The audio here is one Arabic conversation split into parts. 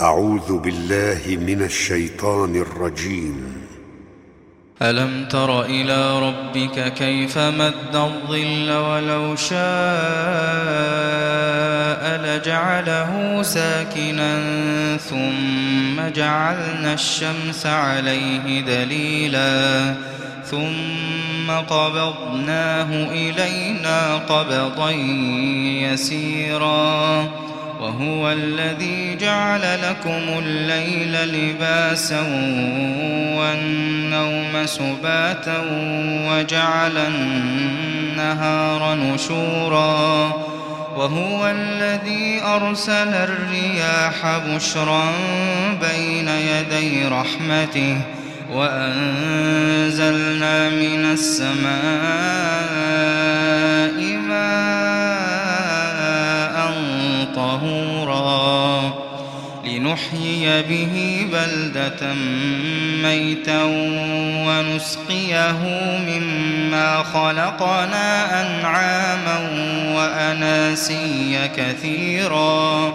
أعوذ بالله من الشيطان الرجيم. ألم تر إلى ربك كيف مد الظل ولو شاء لجعله ساكنا ثم جعلنا الشمس عليه دليلا ثم قبضناه إلينا قبضا يسيرا وهو الذي جعل لكم الليل لباسا والنوم سباتا وجعل النهار نشورا وهو الذي أرسل الرياح بشرا بين يدي رحمته وأنزلنا من السماء طهورا لنحيي به بلدة ميتا ونسقيه مما خلقنا أنعاما وأناسيا كثيرا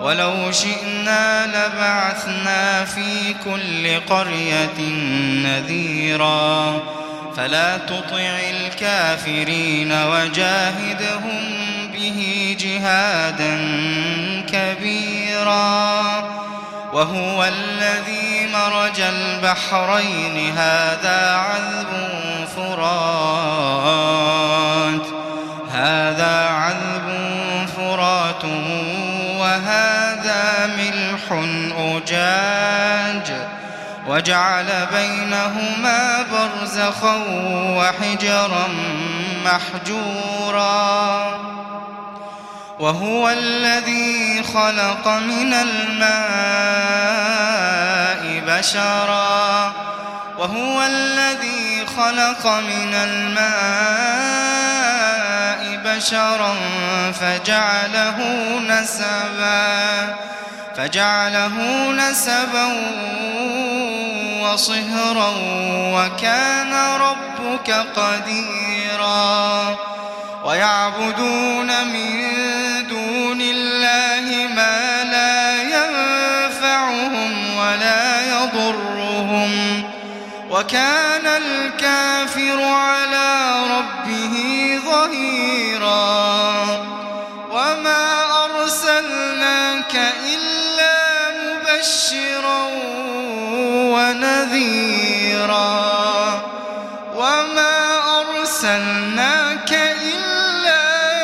ولو شئنا لبعثنا في كل قرية نذيرا. فلا تطع الكافرين وجاهدهم به جهادا كبيرا. وهو الذي مرج البحرين هذا عذب فرات. هذا أجاج وجعل بينهما برزخا وحجرا محجورا. وهو الذي خلق من الماء بشرا. وهو الذي خلق من الماء بشرا فجعله نسبا. فجعله نسبا وصهرا وكان ربك قديرا. ويعبدون من دون الله ما لا ينفعهم ولا يضرهم. وكان الكافر على ربه ظهيرا. وما أرسلناك إلا مبشرا ونذيرا وما أرسلناك إلا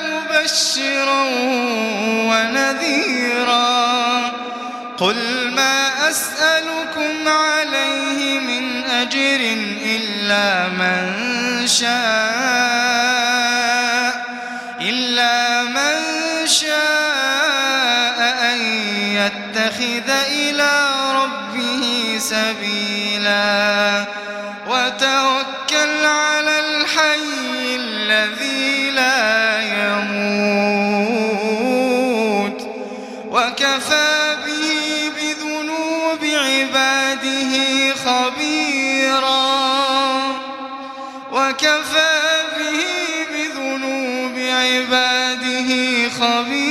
مبشرا ونذيرا قل ما أسألكم عليه من أجر إلا من شاء يتخذ إلى ربه سبيلا وتوكل على الحي الذي لا يموت وكفى به بذنوب عباده خبيرا وكفى به بذنوب عباده خبيرا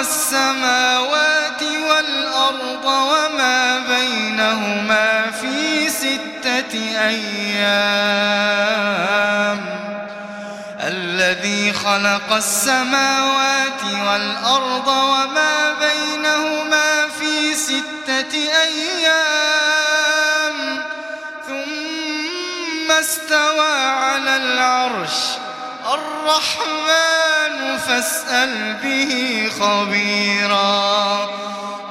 السماوات والأرض وما بينهما في ستة أيام. الذي خلق السماوات والأرض وما بينهما في ستة أيام. ثم استوى على العرش الرحمن فاسأل به خبيرا.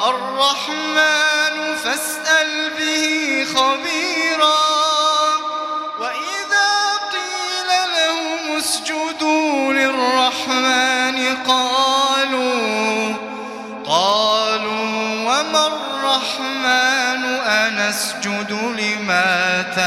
الرحمن فاسأل به خبيرا. وإذا قيل لهم اسجدوا للرحمن قالوا قالوا وما الرحمن أنسجد لما تأمرنا؟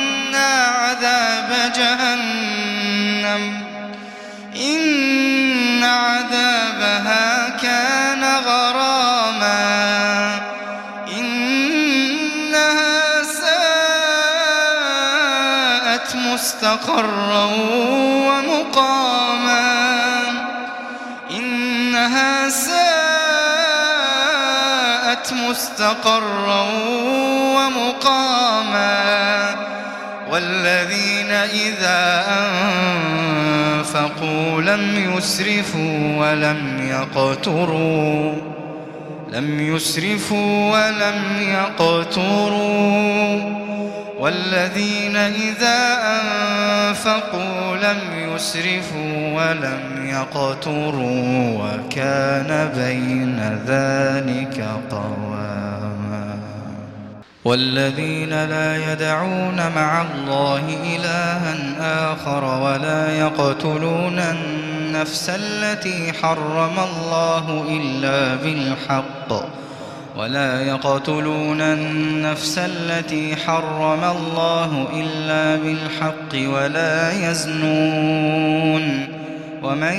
عذاب جهنم. إن عذابها كان غراما. مستقرا ومقاما. إنها ساءت مستقرا ومقاما. والذين إذا أنفقوا لم يسرفوا ولم يقتروا لم يسرفوا ولم يقتروا. والذين إذا أنفقوا لم يسرفوا ولم يقتروا وكان بين ذلك قواما والذين لا يدعون مع الله إلها آخر ولا يقتلون النفس التي حرم الله إلا بالحق ولا يقتلون النفس التي حرم الله إلا بالحق ولا يزنون ومن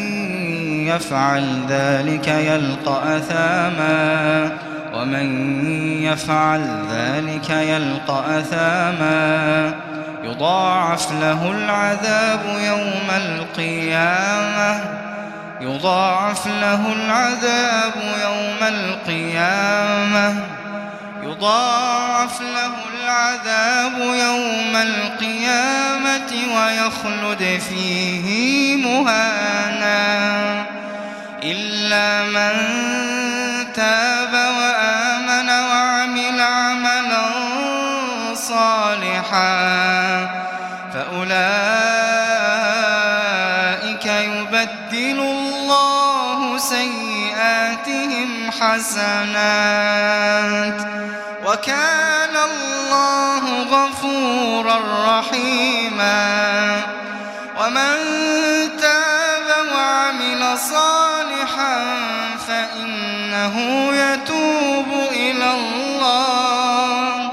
يفعل ذلك يلقى أثاما ومن يفعل ذلك يلقى أثاما. يضاعف له العذاب يوم القيامة. يضاعف له العذاب يوم القيامة. يضاعف له العذاب يوم القيامة ويخلد فيه مهانا. إلا من سيئاتهم حسنات. وكان الله غفورا رحيما. ومن تاب وعمل صالحا فإنه يتوب إلى الله.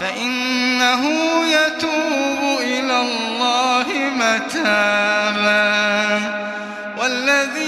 فإنه يتوب إلى الله متابا. والذين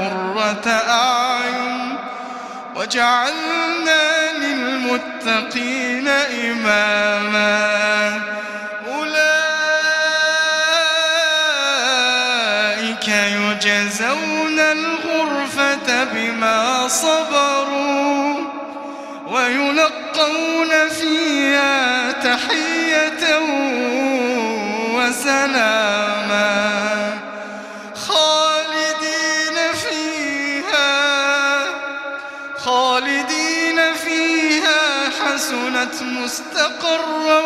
قرة أعين وجعلنا للمتقين إماماً يجزون الغرفة بما صبروا ويلقون فيها تحية وسلاما مستقرا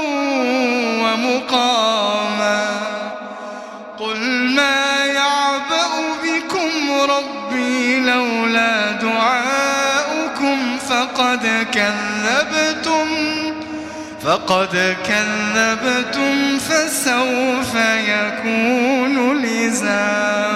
ومقاما قل ما يعبأ بكم ربي لولا دعاؤكم فقد كذبتم فقد كذبتم فسوف يكون لزاما